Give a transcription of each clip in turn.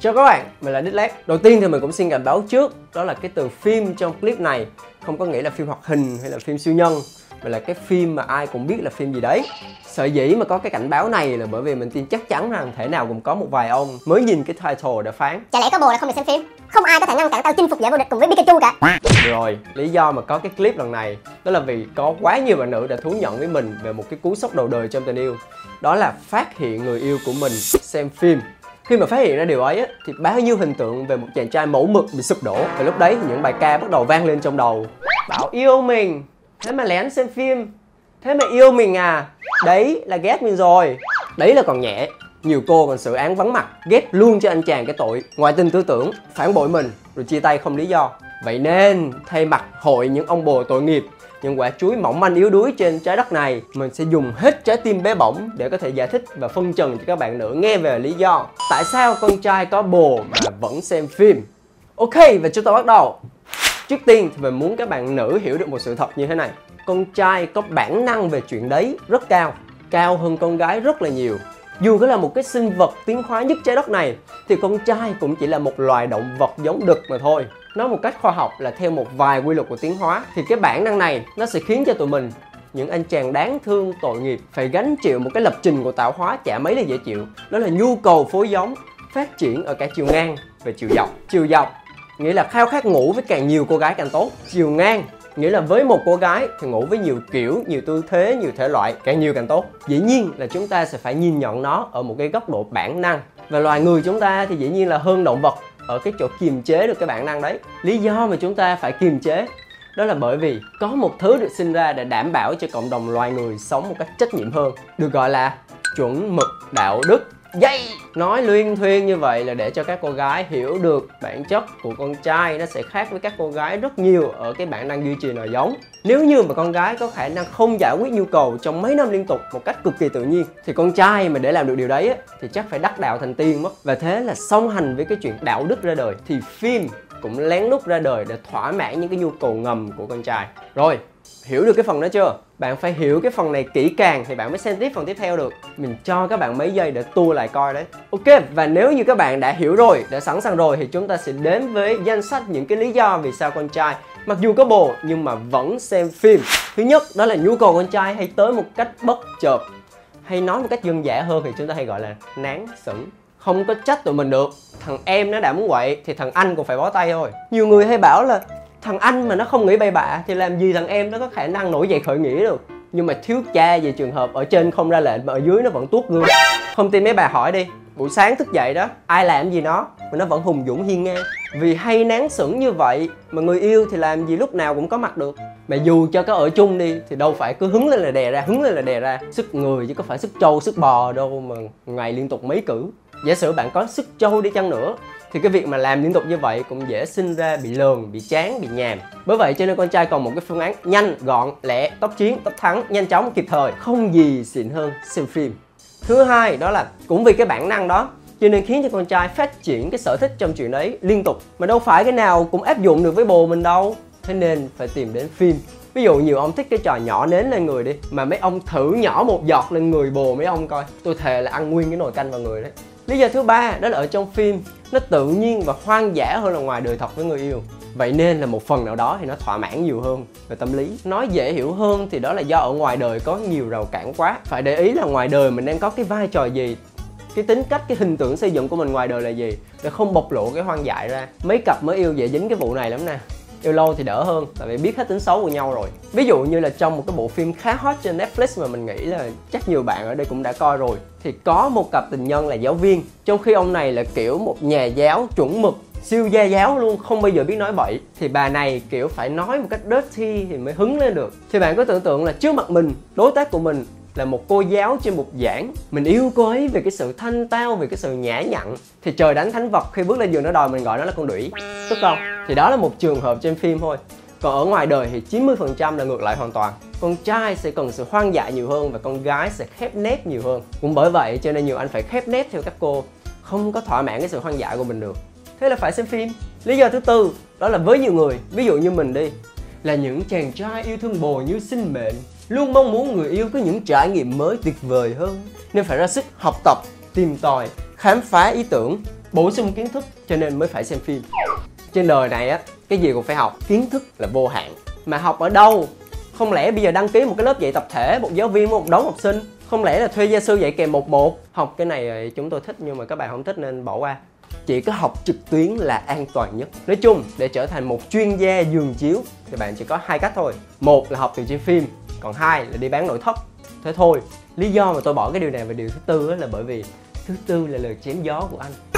Chào các bạn, mình là Dick Đầu tiên thì mình cũng xin cảnh báo trước Đó là cái từ phim trong clip này Không có nghĩa là phim hoạt hình hay là phim siêu nhân Mà là cái phim mà ai cũng biết là phim gì đấy. Sở dĩ mà có cái cảnh báo này là bởi vì mình tin chắc chắn rằng thể nào cũng có một vài ông mới nhìn cái title đã phán. Chả lẽ có bồ là không được xem phim? Không ai có thể ngăn cản tao chinh phục giải vô địch cùng với Pikachu cả. Rồi, lý do mà có cái clip lần này Đó là vì có quá nhiều bạn nữ đã thú nhận với mình về một cái cú sốc đầu đời trong tình yêu đó là phát hiện người yêu của mình xem phim. Khi mà phát hiện ra điều ấy á, thì bao nhiêu hình tượng về một chàng trai mẫu mực bị sụp đổ. Và lúc đấy thì những bài ca bắt đầu vang lên trong đầu. Bảo yêu mình. Thế mà lén xem phim. Thế mà yêu mình à. Đấy là ghét mình rồi. Đấy là còn nhẹ. Nhiều cô còn xử án vắng mặt ghét luôn cho anh chàng cái tội ngoại tình tư tưởng phản bội mình rồi chia tay không lý do. Vậy nên thay mặt hội những ông bồ tội nghiệp những quả chuối mỏng manh yếu đuối trên trái đất này, mình sẽ dùng hết trái tim bé bỏng để có thể giải thích và phân trần cho các bạn nữ nghe về lý do tại sao con trai có bồ mà vẫn xem phim. Ok, và chúng ta bắt đầu. Trước tiên thì mình muốn các bạn nữ hiểu được một sự thật như thế này. Con trai có bản năng về chuyện đấy rất cao cao hơn con gái rất là nhiều. Dù có là một cái sinh vật tiến hóa nhất trái đất này, thì con trai cũng chỉ là một loài động vật giống đực mà thôi nói một cách khoa học là theo một vài quy luật của tiến hóa, thì cái bản năng này nó sẽ khiến cho tụi mình, những anh chàng đáng thương, tội nghiệp, phải gánh chịu một cái lập trình của tạo hóa chả mấy là dễ chịu. Đó là nhu cầu phối giống, phát triển ở cả chiều ngang và chiều dọc. Chiều dọc nghĩa là khao khát ngủ với càng nhiều cô gái càng tốt. Chiều ngang nghĩa là với một cô gái thì ngủ với nhiều kiểu, nhiều tư thế, nhiều thể loại, càng nhiều càng tốt. Dĩ nhiên là chúng ta sẽ phải nhìn nhận nó ở một cái góc độ bản năng. Và loài người chúng ta thì dĩ nhiên là hơn động vật ở cái chỗ kiềm chế được cái bản năng đấy. Lý do mà chúng ta phải kiềm chế đó là bởi vì có một thứ được sinh ra để đảm bảo cho cộng đồng loài người sống một cách trách nhiệm hơn, được gọi là chuẩn mực đạo đức. Dây nói luyên thuyên như vậy là để cho các cô gái hiểu được bản chất của con trai, nó sẽ khác với các cô gái rất nhiều ở cái bản năng duy trì nòi giống nếu như mà con gái có khả năng không giải quyết nhu cầu trong mấy năm liên tục một cách cực kỳ tự nhiên thì con trai mà để làm được điều đấy á, thì chắc phải đắc đạo thành tiên mất. Và thế là song hành với cái chuyện đạo đức ra đời thì phim cũng lén lút ra đời để thỏa mãn những cái nhu cầu ngầm của con trai. Rồi hiểu được cái phần đó chưa? Bạn phải hiểu cái phần này kỹ càng thì bạn mới xem tiếp phần tiếp theo được. Mình cho các bạn mấy giây để tua lại coi đấy. Ok và nếu như các bạn đã hiểu rồi đã sẵn sàng rồi thì chúng ta sẽ đến với danh sách những cái lý do vì sao con trai mặc dù có bồ, nhưng mà vẫn xem phim. Thứ nhất, đó là nhu cầu con trai hay tới một cách bất chợt. Hay nói một cách dân dã hơn thì chúng ta hay gọi là nán sững không có trách tụi mình được. Thằng em nó đã muốn quậy thì thằng anh cũng phải bó tay thôi. Nhiều người hay bảo là thằng anh mà nó không nghĩ bay bạ thì làm gì thằng em nó có khả năng nổi dậy khởi nghĩa được? Nhưng mà thiếu cha về trường hợp ở trên không ra lệnh mà ở dưới nó vẫn tuốt gương không tin mấy bà hỏi đi. Buổi sáng thức dậy đó, ai làm gì nó? Mà nó vẫn hùng dũng hiên ngang. Vì hay nán sững như vậy, mà người yêu thì làm gì lúc nào cũng có mặt được. Mà dù cho có ở chung đi, thì đâu phải cứ hứng lên là đè ra, hứng lên là đè ra. Sức người chứ có phải sức trâu, sức bò đâu mà ngày liên tục mấy cử. Giả sử bạn có sức trâu đi chăng nữa, thì cái việc mà làm liên tục như vậy cũng dễ sinh ra bị lờn, bị chán, bị nhàm. Bởi vậy cho nên con trai còn một cái phương án nhanh, gọn, lẹ, tốc chiến, tốc thắng, nhanh chóng, kịp thời, không gì xịn hơn xem phim thứ hai, đó là cũng vì cái bản năng đó, cho nên khiến cho con trai phát triển cái sở thích trong chuyện đấy liên tục, mà đâu phải cái nào cũng áp dụng được với bồ mình đâu. Thế nên phải tìm đến phim. Ví dụ nhiều ông thích cái trò nhỏ nến lên người đi, mà mấy ông thử nhỏ một giọt lên người bồ mấy ông coi. Tôi thề là ăn nguyên cái nồi canh vào người đấy. Lý do thứ ba, đó là ở trong phim, nó tự nhiên và hoang dã hơn là ngoài đời thật với người yêu vậy nên là một phần nào đó thì nó thỏa mãn nhiều hơn về tâm lý. Nói dễ hiểu hơn thì đó là do ở ngoài đời có nhiều rào cản quá. Phải để ý là ngoài đời mình đang có cái vai trò gì? Cái tính cách, cái hình tượng xây dựng của mình ngoài đời là gì? Để không bộc lộ cái hoang dại ra. Mấy cặp mới yêu dễ dính cái vụ này lắm nè. Yêu lâu thì đỡ hơn, tại vì biết hết tính xấu của nhau rồi. Ví dụ như là trong một cái bộ phim khá hot trên Netflix mà mình nghĩ là chắc nhiều bạn ở đây cũng đã coi rồi, thì có một cặp tình nhân là giáo viên. Trong khi ông này là kiểu một nhà giáo chuẩn mực siêu gia giáo luôn, không bao giờ biết nói bậy. Thì bà này, kiểu, phải nói một cách dirty thì mới hứng lên được. Thì bạn có tưởng tượng là trước mặt mình, đối tác của mình là một cô giáo trên bục giảng. Mình yêu cô ấy về cái sự thanh tao về cái sự nhã nhặn. Thì trời đánh thánh vật, khi bước lên giường nó đòi mình gọi nó là con đủy tức không? Thì đó là một trường hợp trên phim thôi. Còn ở ngoài đời thì 90% là ngược lại hoàn toàn. Con trai sẽ cần sự hoang dại nhiều hơn và con gái sẽ khép nép nhiều hơn. Cũng bởi vậy cho nên nhiều anh phải khép nép theo các cô. Không có thỏa mãn cái sự hoang dại của mình được thế là phải xem phim. Lý do thứ tư, đó là với nhiều người. Ví dụ như mình đi, là những chàng trai yêu thương bồ như sinh mệnh luôn mong muốn người yêu có những trải nghiệm mới tuyệt vời hơn. Nên phải ra sức học tập, tìm tòi, khám phá ý tưởng, bổ sung kiến thức cho nên mới phải xem phim. Trên đời này á, cái gì cũng phải học. Kiến thức là vô hạn. Mà học ở đâu? Không lẽ bây giờ đăng ký một cái lớp dạy tập thể, một giáo viên, một đống học sinh? Không lẽ là thuê gia sư dạy kèm một một? Học cái này ờ, chúng tôi thích nhưng mà các bạn không thích nên bỏ qua chỉ có học trực tuyến là an toàn nhất. Nói chung, để trở thành một chuyên gia giường chiếu, thì bạn chỉ có hai cách thôi. Một là học từ trên phim, còn hai là đi bán nội thất. Thế thôi. Lý do mà tôi bỏ cái điều này về điều thứ tư là bởi vì thứ tư là lời chém gió của anh.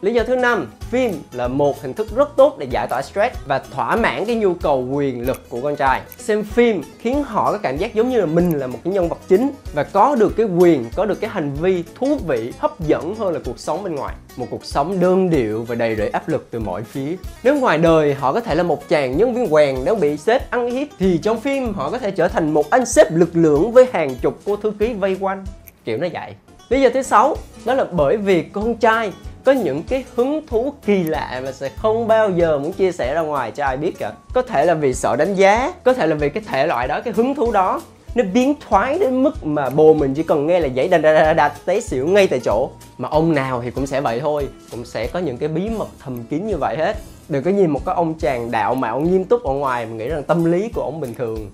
Lý do thứ năm, phim là một hình thức rất tốt để giải tỏa stress và thỏa mãn cái nhu cầu quyền lực của con trai. Xem phim khiến họ có cảm giác giống như là mình là một cái nhân vật chính và có được cái quyền, có được cái hành vi thú vị, hấp dẫn hơn là cuộc sống bên ngoài. Một cuộc sống đơn điệu và đầy rẫy áp lực từ mọi phía. Nếu ngoài đời họ có thể là một chàng nhân viên quèn nếu bị sếp ăn hiếp thì trong phim họ có thể trở thành một anh sếp lực lượng với hàng chục cô thư ký vây quanh. Kiểu nó vậy. Lý do thứ sáu đó là bởi vì con trai có những cái hứng thú kỳ lạ mà sẽ không bao giờ muốn chia sẻ ra ngoài cho ai biết cả. Có thể là vì sợ đánh giá, có thể là vì cái thể loại đó, cái hứng thú đó. Nó biến thoái đến mức mà bồ mình chỉ cần nghe là giấy đà đà đà đà té xỉu ngay tại chỗ. Mà ông nào thì cũng sẽ vậy thôi, cũng sẽ có những cái bí mật thầm kín như vậy hết. Đừng có nhìn một cái ông chàng đạo mạo nghiêm túc ở ngoài mà nghĩ rằng tâm lý của ông bình thường.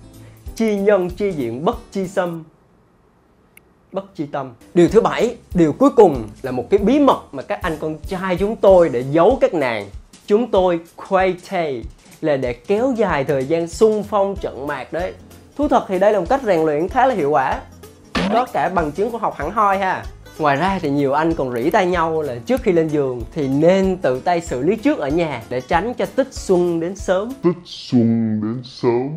Chi nhân, chi diện, bất chi xâm bất chi tâm. Điều thứ bảy điều cuối cùng là một cái bí mật mà các anh con trai chúng tôi để giấu các nàng. Chúng tôi quay tay là để kéo dài thời gian xung phong trận mạc đấy. Thú thật thì đây là một cách rèn luyện khá là hiệu quả. Có cả bằng chứng của học hẳn hoi ha. Ngoài ra thì nhiều anh còn rỉ tay nhau là trước khi lên giường thì nên tự tay xử lý trước ở nhà để tránh cho tích xuân đến sớm. Tích xuân đến sớm.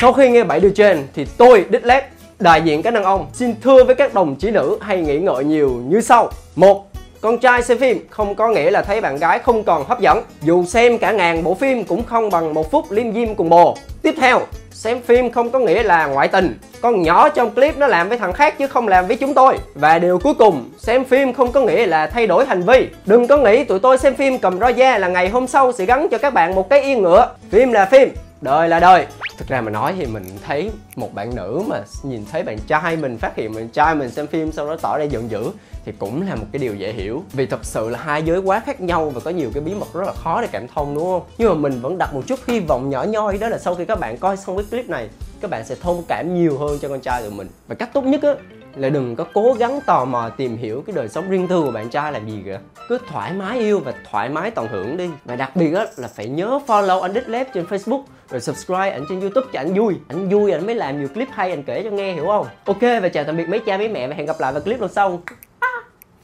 Sau khi nghe bảy điều trên thì tôi đích lép đại diện các đàn ông xin thưa với các đồng chí nữ hay nghĩ ngợi nhiều như sau. Một, con trai xem phim không có nghĩa là thấy bạn gái không còn hấp dẫn, dù xem cả ngàn bộ phim cũng không bằng một phút liêm diêm cùng bồ. Tiếp theo, xem phim không có nghĩa là ngoại tình, con nhỏ trong clip nó làm với thằng khác chứ không làm với chúng tôi. Và điều cuối cùng, xem phim không có nghĩa là thay đổi hành vi. Đừng có nghĩ tụi tôi xem phim cầm roi da là ngày hôm sau sẽ gắn cho các bạn một cái yên ngựa. Phim là phim đời là đời thực ra mà nói thì mình thấy một bạn nữ mà nhìn thấy bạn trai mình, phát hiện bạn trai mình xem phim sau đó tỏ ra giận dữ thì cũng là một cái điều dễ hiểu. Vì thật sự là hai giới quá khác nhau và có nhiều cái bí mật rất là khó để cảm thông, đúng không? Nhưng mà mình vẫn đặt một chút hy vọng nhỏ nhoi đó là sau khi các bạn coi xong cái clip này, các bạn sẽ thông cảm nhiều hơn cho con trai của mình. Và cách tốt nhất á, là đừng có cố gắng tò mò tìm hiểu cái đời sống riêng tư của bạn trai làm gì cả. Cứ thoải mái yêu và thoải mái tận hưởng đi. Và đặc biệt á, là phải nhớ follow anh Đích Lép trên Facebook rồi subscribe ảnh trên YouTube cho ảnh vui. Ảnh vui ảnh mới làm nhiều clip hay, ảnh kể cho nghe, hiểu không? Ok, và chào tạm biệt mấy cha, mấy mẹ, và hẹn gặp lại vào clip lần sau.